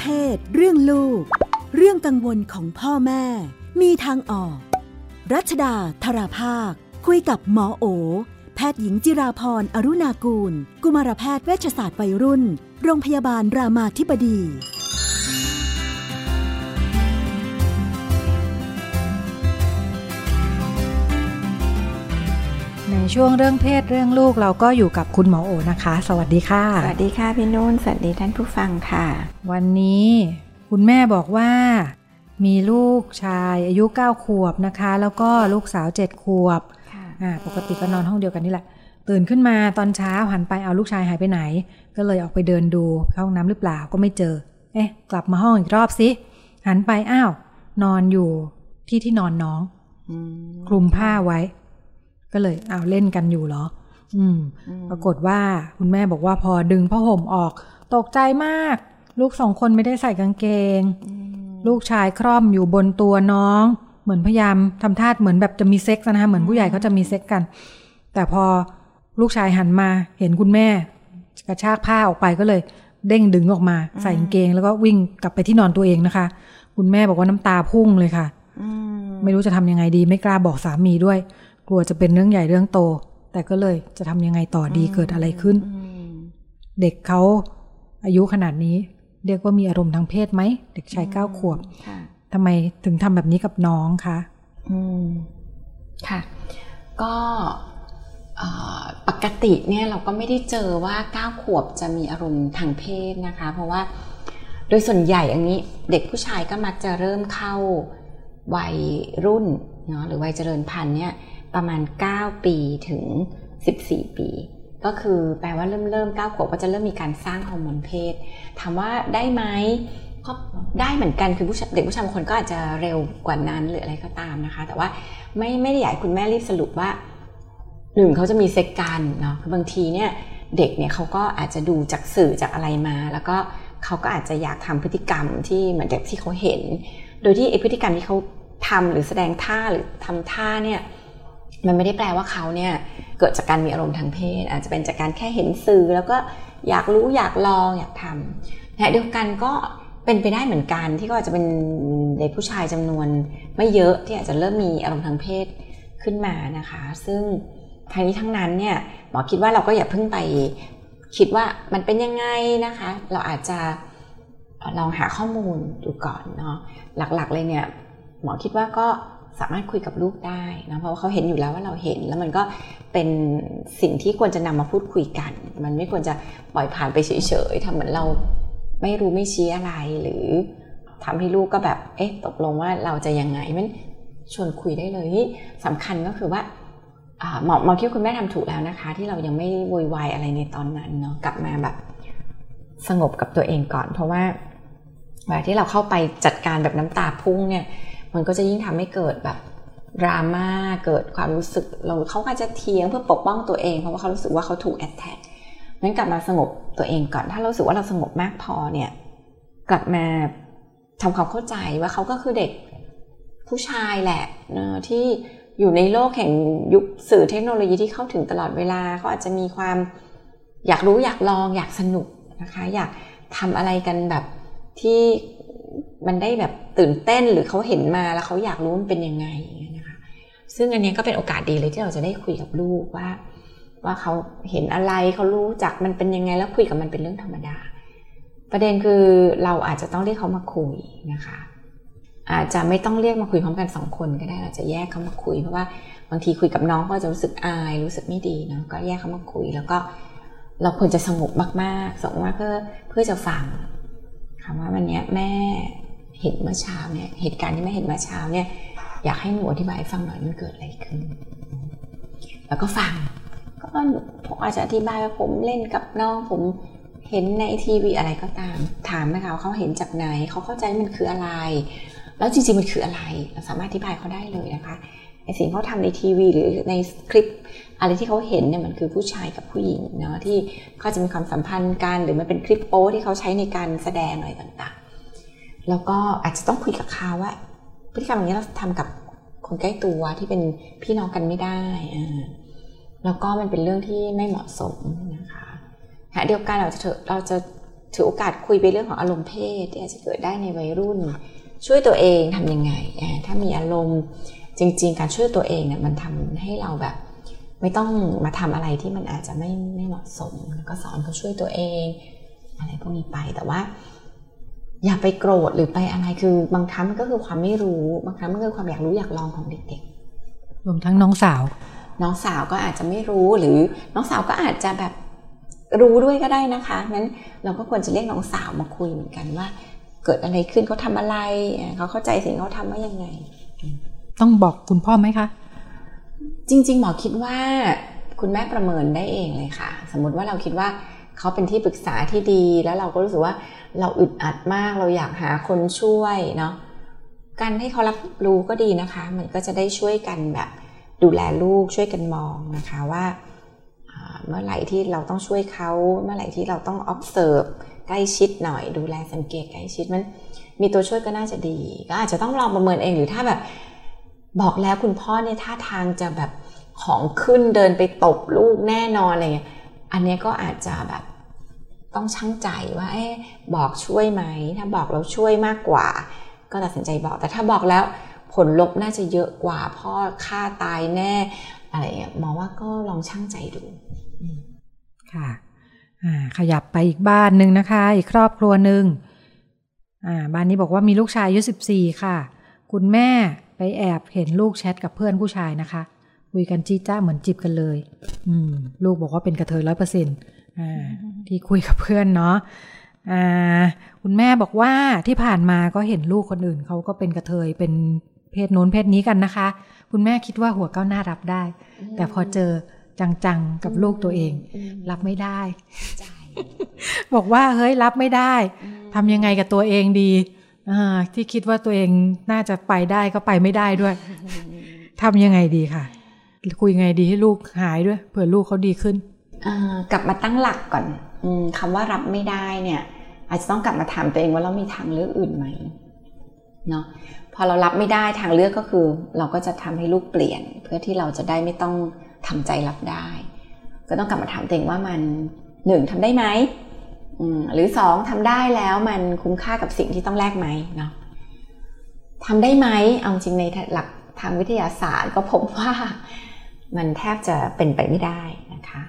เพศ เรื่องลูก เรื่องกังวลของพ่อแม่ มีทางออก รัชดาธราภาค คุยกับหมอโอ แพทย์หญิงจิราพรอรุณากูล กุมารแพทย์เวชศาสตร์วัยรุ่น โรงพยาบาลรามาธิบดี ช่วงเรื่องเพศเรื่องลูกเราก็อยู่กับคุณหมอโอนะคะ สวัสดีค่ะ สวัสดีค่ะพี่นุ่น สวัสดีท่านผู้ฟังค่ะ วันนี้คุณแม่บอกว่า มีลูกชายอายุ 9 ขวบนะคะ แล้วก็ลูกสาว 7 ขวบค่ะอ่าปกติก็นอนห้องเดียวกันนี่แหละ ตื่นขึ้นมาตอนเช้าหันไปเอาลูกชายหายไปไหน ก็เลยออกไปเดินดูเข้าห้องน้ำหรือเปล่าก็ไม่เจอ เอ๊ะ กลับมาห้องอีกรอบสิหันไปอ้าว นอนอยู่ที่ที่นอนน้องอืมคลุมผ้าไว้ ก็เลยเอาวเล่นกันอยู่เหรออืมอืม ปรากฏว่าคุณแม่บอกว่าพอดึงผ้าห่มออก ตกใจมาก ลูกสองคนไม่ได้ใส่กางเกงอืมลูกชายคร่อมอยู่บนตัวน้อง เหมือนพยายามทำท่าเหมือนแบบจะมีเซ็กซ์นะคะเหมือนผู้ใหญ่เขาจะมีเซ็กซ์กัน แต่พอลูกชายหันมา เห็นคุณแม่ กระชากผ้าออกไปก็เลยเด้งดึงออกมา ใส่กางเกง แล้วก็วิ่งกลับไปที่นอนตัวเองนะคะ คุณแม่บอกว่าน้ำตาพุ่งเลยค่ะอืมไม่รู้จะทำยังไงดี ไม่กล้าบอกสามีด้วย กลัวจะเป็นเรื่องใหญ่เรื่องโต แต่ก็เลยจะทำยังไงต่อดีเกิดอะไรขึ้นอืมเด็กเขาอายุขนาดนี้ เรียกว่ามีอารมณ์ทางเพศไหม เด็กชายเก้าขวบค่ะทำไมถึงทำแบบนี้กับน้องคะอืมค่ะ ก็เอ่อปกติเนี่ยเราก็ไม่ได้เจอว่าเก้าขวบจะมีอารมณ์ทางเพศนะคะ เพราะว่าโดยส่วนใหญ่อย่างนี้เด็กผู้ชายก็มักจะเริ่มเข้าวัยรุ่นเนาะหรือวัยเจริญพันธุ์เนี่ย ประมาณ 9 ปีถึง 14 ปี ก็คือแปลว่าเริ่มเริ่ม9ขวบก็จะเริ่มมีการสร้างฮอร์โมนเพศถามว่าได้ไหมก็ได้เหมือนกันคือผู้เด็กผู้ชายบางคนก็อาจจะเร็วกว่านั้นหรืออะไรก็ตามนะคะ แต่ว่าไม่ไม่ได้อยากให้คุณแม่รีบสรุปว่าหนึ่งเขาจะมีเซ็กกันเนาะคือบางทีเนี่ยเด็กเนี่ยเขาก็อาจจะดูจากสื่อจากอะไรมา แล้วก็เขาก็อาจจะอยากทำพฤติกรรมที่เหมือนกับที่เขาเห็น โดยที่ไอพฤติกรรมที่เขาทำหรือแสดงท่าหรือทำท่าเนี่ย มันไม่ได้แปลว่าเขาเนี่ยเกิดจากการมีอารมณ์ทางเพศ อาจจะเป็นจากการแค่เห็นสื่อ แล้วก็อยากรู้อยากลองอยากทำนะเดียวกันก็เป็นไปได้เหมือนกันที่ก็อาจจะเป็นเด็กผู้ชายจำนวนไม่เยอะที่อาจจะเริ่มมีอารมณ์ทางเพศขึ้นมานะคะ ซึ่งทั้งนี้ทั้งนั้นเนี่ยหมอคิดว่าเราก็อย่าเพิ่งไปคิดว่ามันเป็นยังไงนะคะ เราอาจจะลองหาข้อมูลดูก่อนเนาะหลักๆเลยเนี่ยหมอคิดว่าก็ สามารถคุยกับลูกได้นะเพราะว่าเขาเห็นอยู่แล้วว่าเราเห็น แล้วมันก็เป็นสิ่งที่ควรจะนำมาพูดคุยกัน มันไม่ควรจะปล่อยผ่านไปเฉยๆทำเหมือนเราไม่รู้ไม่ชี้อะไรหรือทำให้ลูกก็แบบเอ๊ะตกลงว่าเราจะยังไงมันชวนคุยได้เลยนี่สำคัญก็คือว่าหมอหมอคิดว่คุณแม่ทำถูกแล้วนะคะ ที่เรายังไม่โวยวายอะไรในตอนนั้นเนาะกลับมาแบบสงบกับตัวเองก่อน เพราะว่าเวลาที่เราเข้าไปจัดการแบบน้ำตาพุ่งเนี่ย มันก็จะยิ่งทำให้เกิดแบบดราม่าเกิดความรู้สึกเราเขาอาจะเทียงเพื่อปกป้องตัวเอง เพราะว่าเขารู้สึกว่าเขาถูกแอดแท็กงั้นกลับมาสงบตัวเองก่อน ถ้าเราสึกว่าเราสงบมากพอเนี่ย กลับมาทำความเข้าใจว่าเขาก็คือเด็กผู้ชายแหละนะที่อยู่ในโลกแห่งยุคสื่อเทคโนโลยีที่เข้าถึงตลอดเวลาเขาอาจจะมีความอยากรู้อยากลองอยากสนุกนะคะ อยากทำอะไรกันแบบที่ มันได้แบบตื่นเต้นหรือเขาเห็นมาแล้วเขาอยากรู้มันเป็นยังไงนะคะซึ่งอันนี้ก็เป็นโอกาสดีเลยที่เราจะได้คุยกับลูกว่า ว่าเขาเห็นอะไรเขารู้จักมันเป็นยังไงแล้วคุยกับมันเป็นเรื่องธรรมดา ประเด็นคือเราอาจจะต้องเรียกเขามาคุยนะคะ อาจจะไม่ต้องเรียกมาคุยพร้อมกันสองคนก็ได้เราจะแยกเขามาคุยเพราะว่าบางทีคุยกับน้องก็จะรู้สึกอายรู้สึกไม่ดีเนาะก็แยกเขามาคุยแล้วก็เราควรจะสงบมากๆสงบมากเพื่อเพื่อจะฟังคำว่าวันเนี้ยแม่ เห็นเมื่อเช้าเนี่ยเหตุการณ์ที่แม่เห็นเมื่อเช้าเนี่ยอยากให้หนูอธิบายฟังหน่อยมันเกิดอะไรขึ้น แล้วก็ฟังก็ผมอาจจะอธิบายว่าผมเล่นกับน้องผมเห็นในทีวีอะไรก็ตาม ถามไหมคะว่าเขาเห็นจากไหนเขาเข้าใจมันคืออะไร แล้วจริงๆมันคืออะไร เราสามารถอธิบายเขาได้เลยนะคะไอสิ่งเขาทำในทีวีหรือในคลิป อะไรที่เขาเห็นเนี่ยมันคือผู้ชายกับผู้หญิงเนาะที่เขาจะมีความสัมพันธ์กันหรือมันเป็นคลิปโป๊ที่เขาใช้ในการแสดงอะไรต่างๆ แล้วก็อาจจะต้องคุยกับเขาว่า พฤติกรรมอย่างนี้เราทำกับคนใกล้ตัวที่เป็นพี่น้องกันไม่ได้อ่าแล้วก็มันเป็นเรื่องที่ไม่เหมาะสมนะคะขณะเดียวกันเราจะเราจะถือโอกาสคุยไปเรื่องของอารมณ์เพศที่อาจจะเกิดได้ในวัยรุ่น ช่วยตัวเองทำยังไง ถ้ามีอารมณ์จริง ๆ การช่วยตัวเองเนี่ยมันทำให้เราแบบ ไม่ต้องมาทำอะไรที่มันอาจจะไม่ไม่เหมาะสม แล้วก็สอนเขาช่วยตัวเอง อะไรพวกนี้ไปแต่ว่า อย่าไปโกรธหรือไปอะไรคือบางครั้งมันก็คือความไม่รู้ บางครั้งมันก็คือความอยากรู้อยากลองของเด็กๆรวมทั้งน้องสาว น้องสาวก็อาจจะไม่รู้หรือน้องสาวก็อาจจะแบบรู้ด้วยก็ได้นะคะงั้นเราก็ควรจะเรียกน้องสาวมาคุยเหมือนกันว่า เกิดอะไรขึ้นเขาทาอะไรเขาเข้าใจสิ่งเขาทำว่ายังไง ต้องบอกคุณพ่อไหมคะจริง ๆ หมอคิดว่าคุณแม่ประเมินได้เองเลยค่ะ สมมติว่าเราคิดว่า เขาเป็นที่ปรึกษาที่ดีแล้วเราก็รู้สึกว่าเราอึดอัดมากเราอยากหาคนช่วยเนาะการให้เขารับรู้ก็ดีนะคะ มันก็จะได้ช่วยกันแบบดูแลลูกช่วยกันมองนะคะว่าเมื่อไหร่ที่เราต้องช่วยเขาเมื่อไหร่ที่เราต้อง observe ใกล้ชิดหน่อย ดูแลสังเกตใกล้ชิดมันมีตัวช่วยก็น่าจะดี ก็อาจจะต้องลองประเมินเองหรือถ้าแบบ บอกแล้วคุณพ่อเนี่ยท่าทางจะแบบของขึ้นเดินไปตบลูกแน่นอนอะไรเงี้ย อันนี้ก็อาจจะแบบต้องชั่งใจว่าอบอกช่วยไหม ถ้าบอกเราช่วยมากกว่า ก็ตัดสินใจบอก แต่ถ้าบอกแล้วผลลบน่าจะเยอะกว่าพ่อฆ่าตายแน่อะไรเงี้ยมองว่าก็ลองชั่งใจดูค่ะขยับไปอีกบ้านหนึ่งนะคะ อีกครอบครัวหนึ่งบ้านนี้บอกว่ามีลูกชายอายุสิบสี่ค่ะ คุณแม่ไปแอบเห็นลูกแชทกับเพื่อนผู้ชายนะคะ คุยกันจีจ้าเหมือนจีบกันเลย อืม ลูกบอกว่าเป็นกระเทยร้อยเปอร์เซ็นต์ที่คุยกับเพื่อนเนาะคุณแม่บอกว่าที่ผ่านมาก็เห็นลูกคนอื่นเขาก็เป็นกระเทยเป็นเพศโน้นเพศนี้กันนะคะ คุณแม่คิดว่าหัวก้าวหน้ารับได้ แต่พอเจอจังๆกับลูกตัวเอง รับไม่ได้ บอกว่าเฮ้ยรับไม่ได้ทำยังไงกับตัวเองดีที่คิดว่าตัวเองน่าจะไปได้ก็ไปไม่ได้ด้วยทำยังไงดีค่ะ คุยยังไงดีให้ลูกหายด้วย เผื่อลูกเขาดีขึ้นกลับมาตั้งหลักก่อนคำว่ารับไม่ได้เนี่ย อาจจะต้องกลับมาถามตัวเองว่าเรามีทางเลือกอื่นไหมเนาะพอเรารับไม่ได้ทางเลือกก็คือ เราก็จะทำให้ลูกเปลี่ยน เพื่อที่เราจะได้ไม่ต้องทำใจรับได้ ก็ต้องกลับมาถามตัวเองว่ามันหนึ่งทำได้ไหมหรือสองทำได้แล้วมันคุ้มค่ากับสิ่งที่ต้องแลกไหมเนาะทำได้ไหมเอาจริงในหลักทางวิทยาศาสตร์ก็พบว่า มันแทบจะเป็นไปไม่ได้นะคะ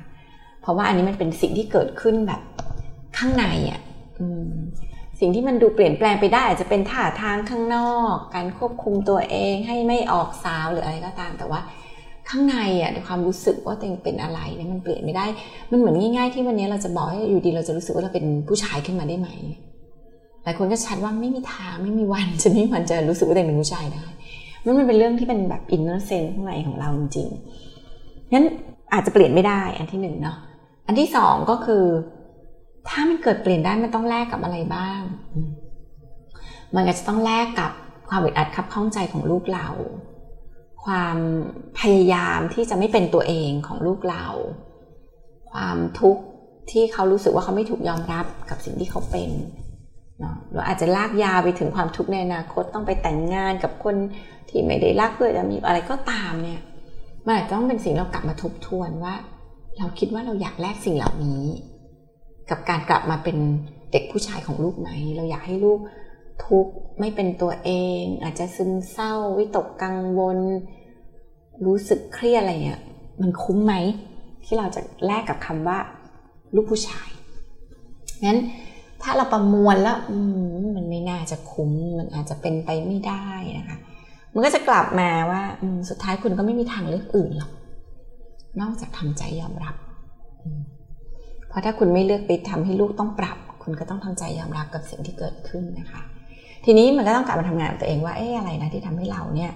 เพราะว่าอันนี้มันเป็นสิ่งที่เกิดขึ้นแบบข้างในอะ่ะสิ่งที่มันดูเปลี่ยนแปลงไปได้ อาจจะเป็นท่าทางข้างนอก การควบคุมตัวเองให้ไม่ออกสาวหรืออะไรก็ตาม แต่ว่าข้างในอะในความรู้สึกว่าตัวเองเป็นอะไรเนี่ยมันเปลี่ยนไม่ได้ มันเหมือนง่าย ๆ ที่วันนี้เราจะบอกให้อยู่ดีเราจะรู้สึกว่าเราเป็นผู้ชายขึ้นมาได้ไหมหลายคนก็ชัดว่าไม่มีทางไม่มีวันจะไม่มีวันจะรู้สึกว่าตัวเองเป็นผู้ชายได้มันมันเป็นเรื่องที่เป็นแบบอินเนอร์เซนข้างในของเราจริงๆ งั้นอาจจะเปลี่ยนไม่ได้อันที่หนึ่งเนาะอันที่สองก็คือ ถ้ามันเกิดเปลี่ยนได้มันต้องแลกกับอะไรบ้าง มันอาจจะต้องแลกกับความอึดอัดคับข้องใจของลูกเรา ความพยายามที่จะไม่เป็นตัวเองของลูกเรา ความทุกข์ที่เขารู้สึกว่าเขาไม่ถูกยอมรับกับสิ่งที่เขาเป็นเนาะหรืออาจจะลากยาวไปถึงความทุกข์ในอนาคตต้องไปแต่งงานกับคนที่ไม่ได้รักเพื่อจะมีอะไรก็ตามเนี่ย มันอาจจะต้องเป็นสิ่งเรากลับมาทบทวนว่า เราคิดว่าเราอยากแลกสิ่งเหล่านี้ กับการกลับมาเป็นเด็กผู้ชายของลูกไหม เราอยากให้ลูกทุกข์ไม่เป็นตัวเอง อาจจะซึมเศร้า วิตกกังวล รู้สึกเครียดอะไรเงี้ยมันคุ้มไหม ที่เราจะแลกกับคำว่า ลูกผู้ชายงั้นถ้าเราประมวลแล้วมันไม่น่าจะคุ้ม มันอาจจะเป็นไปไม่ได้นะคะ มันก็จะกลับมาว่าสุดท้ายคุณก็ไม่มีทางเลือกอื่นหรอก นอกจากทำใจยอมรับ เพราะถ้าคุณไม่เลือกไปทำให้ลูกต้องปรับ คุณก็ต้องทำใจยอมรับกับสิ่งที่เกิดขึ้นนะคะ ทีนี้มันก็ต้องกลับมาทำงานกับตัวเองว่าเอ๊ะอะไรนะที่ทำให้เราเนี่ย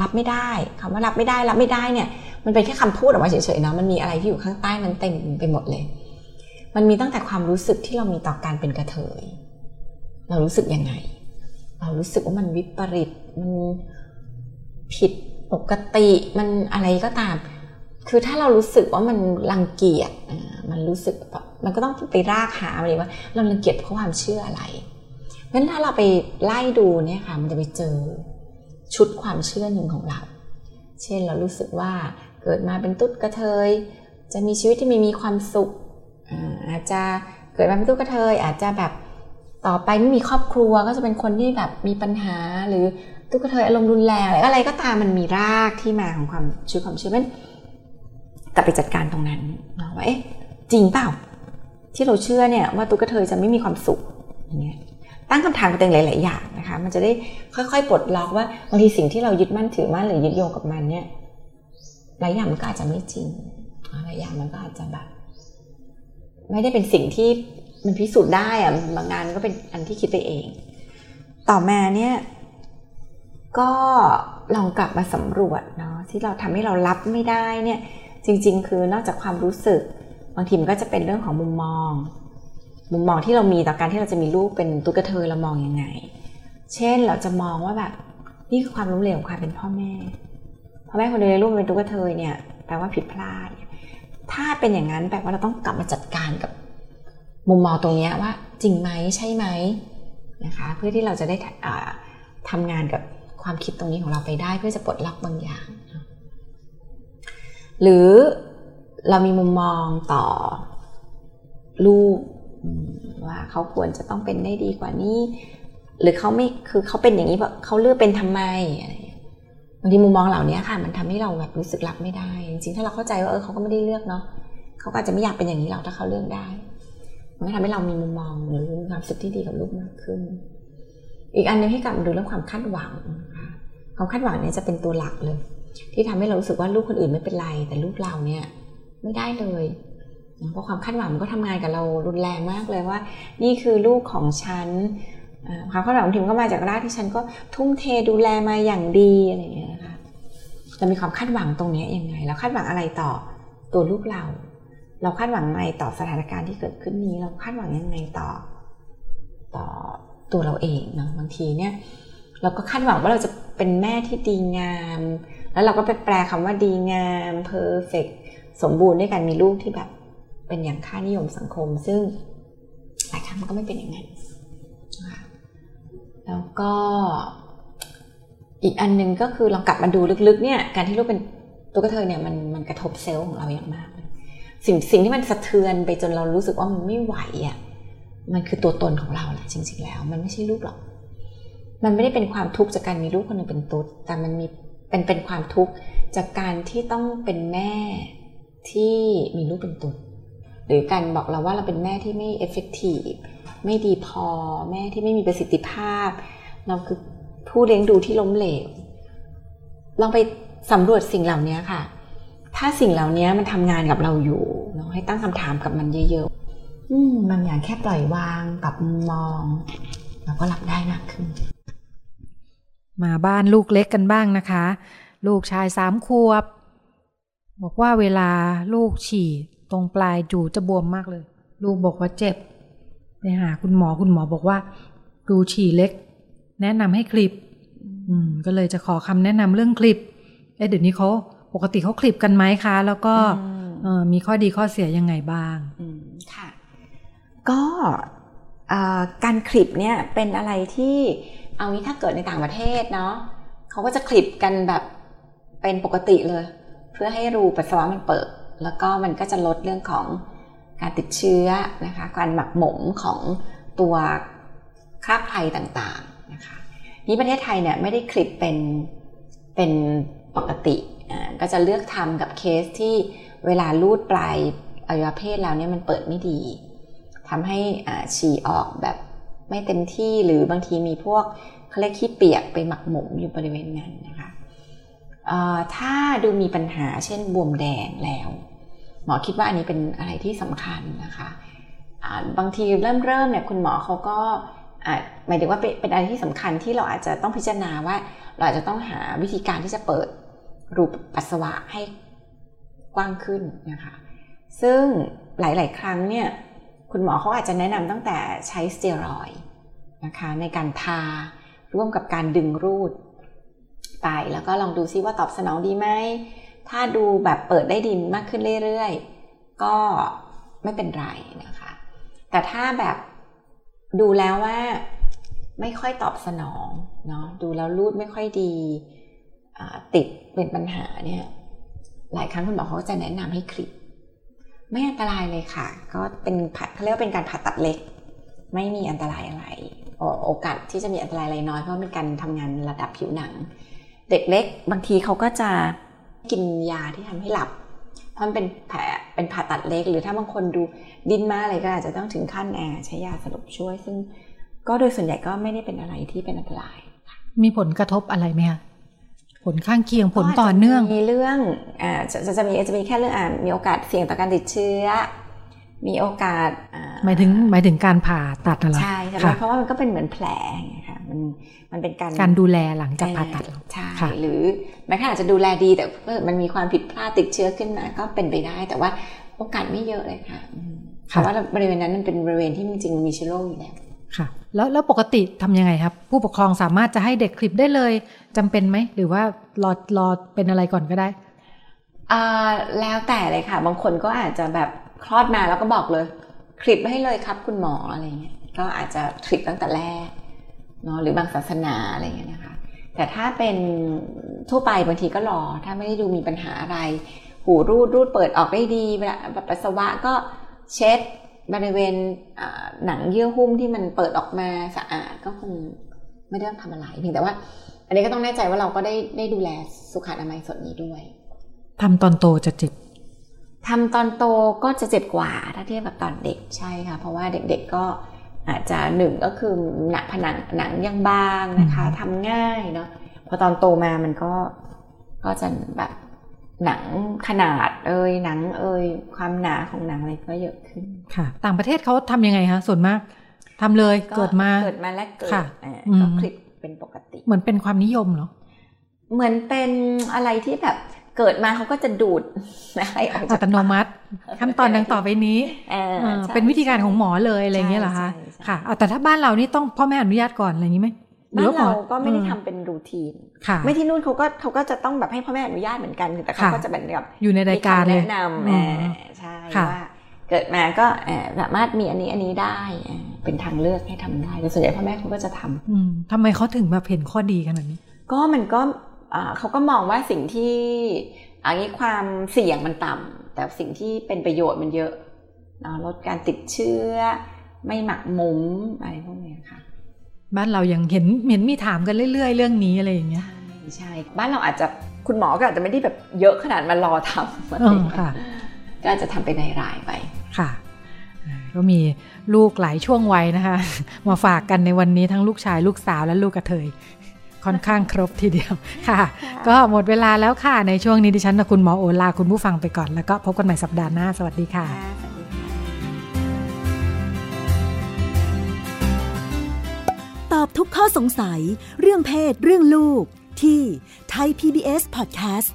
รับไม่ได้คำว่ารับไม่ได้รับไม่ได้เนี่ย มันเป็นแค่คำพูดออกมาเฉยๆเนาะมันมีอะไรที่อยู่ข้างใต้นั้นเต็มไปหมดเลย มันมีตั้งแต่ความรู้สึกที่เรามีต่อการเป็นกระเทย เรารู้สึกยังไง เรารู้สึกว่ามันวิปริตมันผิดปกติมันอะไรก็ตาม คือถ้าเรารู้สึกว่ามันรังเกียจมันรู้สึกมันก็ต้องไปรากหาอะไรว่า เรารังเกียจเพราะความเชื่ออะไรเพราะฉะนั้นถ้าเราไปไล่ดูเนี่ยค่ะมันจะไปเจอชุดความเชื่อหนึ่งของเรา เช่นเรารู้สึกว่าเกิดมาเป็นตุ๊ดกระเทย จะมีชีวิตที่ไม่มีความสุขอาจจะเกิดมาเป็นตุ๊ดกระเทย อาจจะแบบ ต่อไปไม่มีครอบครัวก็จะเป็นคนที่แบบมีปัญหา หรือตุ๊กเทยอารมณ์รุนแรงอะไรก็ตามมันมีรากที่มาของความชื่อความเชื่อมันกลับไปจัดการตรงนั้นนะว่าเอ๊ะจริงเปล่า ที่เราเชื่อเนี่ยว่าตุ๊กเทยจะไม่มีความสุขอย่างเงี้ยตั้งคำถามกับตัวเองหลาย ๆ อย่างนะคะ มันจะได้ค่อย ๆ ปลดล็อกว่าบางทีสิ่งที่เรายึดมั่นถือมั่นหรือยึดโยงกับมันเนี่ยหลายอย่างมันก็อาจจะไม่จริงหลายอย่างมันก็อาจจะแบบ ไม่ได้เป็นสิ่งที่ มันพิสูจน์ได้อะบางงานก็เป็นอันที่คิดไปเอง ต่อมาเนี่ย ก็ลองกลับมาสำรวจเนาะที่เราทำให้เรารับไม่ได้เนี่ย จริง ๆ คือนอกจากความรู้สึก บางทีมันก็จะเป็นเรื่องของมุมมอง มุมมองที่เรามีต่อการที่เราจะมีลูกเป็นตุ๊กเทยเรามองยังไง เช่นเราจะมองว่าแบบนี่คือความล้มเหลวของความเป็นพ่อแม่พ่อแม่คนเดียวในลูกเป็นตุ๊กเทยเนี่ยแปลว่าผิดพลาด ถ้าเป็นอย่างนั้นแปลว่าเราต้องกลับมาจัดการกับ มุมมองตรงนี้ว่าจริงไหมใช่ไหมนะคะเพื่อที่เราจะได้ทำงานกับความคิดตรงนี้ของเราไปได้เพื่อจะปลดล็อกบางอย่าง หรือเรามีมุมมองต่อลูกว่าเขาควรจะต้องเป็นได้ดีกว่านี้ หรือเขาไม่คือเขาเป็นอย่างนี้แบบเขาเลือกเป็นทำไมอะไรบางทีมุมมองเหล่านี้ค่ะ มันทำให้เราแบบรู้สึกรับไม่ได้ จริงๆถ้าเราเข้าใจว่าเออเขาก็ไม่ได้เลือกเนาะเขาก็อาจจะไม่อยากเป็นอย่างนี้หรอกถ้าเขาเลือกได้ มันทำให้เรามีมุมมองหรือความสุขที่ดีกับลูกมากขึ้น อีกอันนึงให้กลับดูเรื่องความคาดหวังคะความคาดหวังเนี่ยจะเป็นตัวหลักเลย ที่ทำให้เรารู้สึกว่าลูกคนอื่นไม่เป็นไร แต่ลูกเราเนี่ยไม่ได้เลยเพราะความคาดหวังมันก็ทำงานกับเรารุนแรงมากเลยว่า นี่คือลูกของฉันความคาดหวังทีมก็มาจากรากที่ฉันก็ทุ่มเทดูแลมาอย่างดีอะไรอย่างเงี้ยนะคะเรามีความคาดหวังตรงนี้ยังไง แล้วคาดหวังอะไรต่อตัวลูกเรา เราคาดหวังอะไรต่อสถานการณ์ที่เกิดขึ้นนี้ เราคาดหวังยังไงต่อ ต่อตัวเราเองเนาะบางทีเนี่ย เราก็คาดหวังว่าเราจะเป็นแม่ที่ดีงาม แล้วเราก็ไปแปลคำว่าดีงาม perfect สมบูรณ์ด้วยการมีลูกที่แบบเป็นอย่างค่านิยมสังคม ซึ่งหลายครั้งมันก็ไม่เป็นอย่างนั้นแล้วก็อีกอันนึงก็คือลองกลับมาดูลึกๆเนี่ยการที่ลูกเป็นตัวกระเทยเนี่ยมันมันกระทบเซลล์ของเราอย่างมาก สิ่งสิ่งที่มันสะเทือนไปจนเรารู้สึกว่ามันไม่ไหวอะมันคือตัวตนของเราแหละจริง ๆ แล้ว มันไม่ใช่ลูกหรอก มันไม่ได้เป็นความทุกข์จากการมีลูกคนหนึ่งเป็นตุ๊ดแต่มันมีเป็นเป็นความทุกข์จากการที่ต้องเป็นแม่ที่มีลูกเป็นตุ๊ดหรือการบอกเราว่าเราเป็นแม่ที่ไม่เอฟเฟกตีฟไม่ดีพอ แม่ที่ไม่มีประสิทธิภาพ เราคือผู้เลี้ยงดูที่ล้มเหลวลองไปสำรวจสิ่งเหล่านี้ค่ะ ถ้าสิ่งเหล่านี้มันทำงานกับเราอยู่เราให้ตั้งคำถามกับมันเยอะๆอืมบางอย่างแค่ปล่อยวางปรับมองเราก็รับได้มากขึ้น มาบ้านลูกเล็กกันบ้างนะคะ ลูกชายสามขวบ บอกว่าเวลาลูกฉี่ตรงปลายจูจะบวมมากเลย ลูกบอกว่าเจ็บไปหาคุณหมอคุณหมอบอกว่า ดูฉี่เล็ก แนะนำให้คลิป อืม ก็เลยจะขอคำแนะนำเรื่องคลิปเอ๊ะเดี๋ยวนี้เขา ปกติเขาคลิปกันไหมคะ แล้วก็มีข้อดีข้อเสียยังไงบ้างค่ะ ก็การคลิปเนี่ยเป็นอะไรที่เอางี้ถ้าเกิดในต่างประเทศเนาะเขาก็จะคลิปกันแบบเป็นปกติเลย เพื่อให้รูปัสสาวะมันเปิด แล้วก็มันก็จะลดเรื่องของการติดเชื้อนะคะการหมักหมมของตัวคราบไครต่างๆนะคะนี่ประเทศไทยเนี่ยไม่ได้คลิปเป็นเป็นปกติ ก็จะเลือกทำกับเคสที่เวลาลูดปลายอวัยวะเพศแล้วเนี่ยมันเปิดไม่ดีทำให้ฉี่ออกแบบไม่เต็มที่หรือบางทีมีพวกเขาเรียกขี้เปียกไปหมักหมมอยู่บริเวณนั้นนะคะถ้าดูมีปัญหาเช่นบวมแดงแล้ว หมอคิดว่าอันนี้เป็นอะไรที่สำคัญนะคะบางทีเริ่มเริ่มเนี่ยคุณหมอเขาก็หมายถึงว่าเป็นอะไรที่สำคัญที่เราอาจจะต้องพิจารณาว่า เราอาจจะต้องหาวิธีการที่จะเปิด รูปปัสสาวะให้กว้างขึ้นนะคะ ซึ่งหลาย ๆ ครั้งเนี่ยคุณหมอเขาอาจจะแนะนำตั้งแต่ใช้สเตียรอยนะคะในการทาร่วมกับการดึงรูดไปแล้วก็ลองดูซิว่าตอบสนองดีไหม ถ้าดูแบบเปิดได้ดีมากขึ้นเรื่อย ๆ ก็ไม่เป็นไรนะคะ แต่ถ้าแบบดูแล้วว่าไม่ค่อยตอบสนองเนาะดูแล้วรูดไม่ค่อยดี ติดเป็นปัญหาเนี่ยหลายครั้งคุณหมอเขาจะแนะนำให้คลิป ไม่อันตรายเลยค่ะ ก็เป็นเขาเรียกว่าเป็นการผ่าตัดเล็ก ไม่มีอันตรายอะไรโอกาสที่จะมีอันตรายอะไรน้อยเพราะเป็นการทำงานระดับผิวหนัง เด็กเล็ก บางทีเขาก็จะกินยาที่ทำให้หลับ เพราะมันเป็นแผลเป็นผ่าตัดเล็ก หรือถ้าบางคนดูดิ้นมากอะไรก็อาจจะต้องถึงขั้นแอร์ใช้ยาสลบช่วย ซึ่งก็โดยส่วนใหญ่ก็ไม่ได้เป็นอะไรที่เป็นอันตราย มีผลกระทบอะไรไหมคะ ผลข้างเคียงผลต่อเนื่อง มีเรื่องอ่าจะจะมีจะมีแค่เรื่องอ่ามีโอกาสเสี่ยงต่อการติดเชื้อ มีโอกาสหมายถึงหมายถึงการผ่าตัดอะไรใช่ใช่เพราะว่ามันก็เป็นเหมือนแผลไงค่ะมันมันเป็นการการดูแลหลังจากผ่าตัดใช่หรือแม้ขนาดจะดูแลดีแต่มันมีความผิดพลาดติดเชื้อขึ้นมาก็เป็นไปได้ แต่ว่าโอกาสไม่เยอะเลยค่ะเพราะว่าบริเวณนั้นมันเป็นบริเวณที่จริงๆมีเชื้อโรคอยู่แล้ว ค่ะแล้วแล้วปกติทำยังไงครับ ผู้ปกครองสามารถจะให้เด็กคลิปได้เลยจำเป็นไหม หรือว่ารอรอเป็นอะไรก่อนก็ได้อ่าแล้วแต่เลยค่ะ บางคนก็อาจจะแบบคลอดมาแล้วก็บอกเลย คลิปให้เลยครับคุณหมออะไรเงี้ยก็อาจจะคลิปตั้งแต่แรกเนาะหรือบางศาสนาอะไรเงี้ยนะคะ แต่ถ้าเป็นทั่วไปบางทีก็รอ ถ้าไม่ได้ดูมีปัญหาอะไร หูรูดรูดเปิดออกได้ดีเวลาปัสสาวะก็เช็ด บริเวณหนังเยื่อหุ้มที่มันเปิดออกมาสะอาดก็คงไม่ได้ต้องทำอะไรเพียงแต่ว่า อันนี้ก็ต้องแน่ใจว่าเราก็ได้ได้ดูแลสุขอนามัยส่วนนี้ด้วยทำตอนโตจะเจ็บทำตอนโตก็จะเจ็บกว่าถ้าเทียบกับตอนเด็กใช่ค่ะ เพราะว่าเด็กๆก็อาจจะหนึ่งก็คือหนักผนังหนังยังบางนะคะทำง่ายเนาะพอตอนโตมามันก็ก็จะแบบ หนังขนาดเอ่ยหนังเอ่ยความหนาของหนังอะไรก็เยอะขึ้นค่ะ ต่างประเทศเขาทํำยังไงคะส่วนมากทำเลยเกิดมาเกิดมาแลกเกิดก็คลิปเป็นปกติ เหมือนเป็นความนิยมเหรอเหมือนเป็นอะไรที่แบบเกิดมาเขาก็จะดูดอะไรออกอัตโนมัติ ขั้นตอนดังต่อไปนี้เป็นวิธีการของหมอเลยอะไรเงี้ยเหรอคะค่ะแต่ถ้าบ้านเรานี่ต้องพ่อแม่อนุญาตก่อนอะไรอย่างนี้ไหม บ้านเราก็ไม่ได้ทำเป็นรูทีนไม่ที่นู่นเขาก็เขาก็จะต้องแบบให้พ่อแม่อนุญาตเหมือนกันแต่เขาก็จะแบบอยู่ในรายการแนะนำใช่ว่าเกิดมาก็สามารถมีอันนี้อันนี้ได้เป็นทางเลือกให้ทำได้แต่ส่วนใหญ่พ่อแม่เขาก็จะทำทำไมเขาถึงแบบเห็นข้อดีขนาดนี้ ก็มันก็เขาก็มองว่าสิ่งที่อันนี้ความเสี่ยงมันต่ำแต่สิ่งที่เป็นประโยชน์มันเยอะลดการติดเชื้อไม่หมักหมมอะไรพวกนี้ค่ะ บ้านเรายังเห็นเห็นมีถามกันเรื่อย ๆ เรื่องนี้อะไรอย่างเงี้ยใช่บ้านเราอาจจะคุณหมอก็อาจจะไม่ได้แบบเยอะขนาดมารอทำค่ะก็อาจจะทำไปในรายไปค่ะก็มีลูกหลายช่วงวัยนะคะ มาฝากกันในวันนี้ทั้งลูกชายลูกสาวและลูกกระเทยค่อนข้างครบทีเดียวค่ะ ก็หมดเวลาแล้วค่ะ ในช่วงนี้ดิฉันกับคุณหมอโอลาคุณผู้ฟังไปก่อนแล้วก็พบกันใหม่สัปดาห์หน้า สวัสดีค่ะ ทุกข้อสงสัย เรื่องเพศ เรื่องลูก ที่ไทย PBS Podcast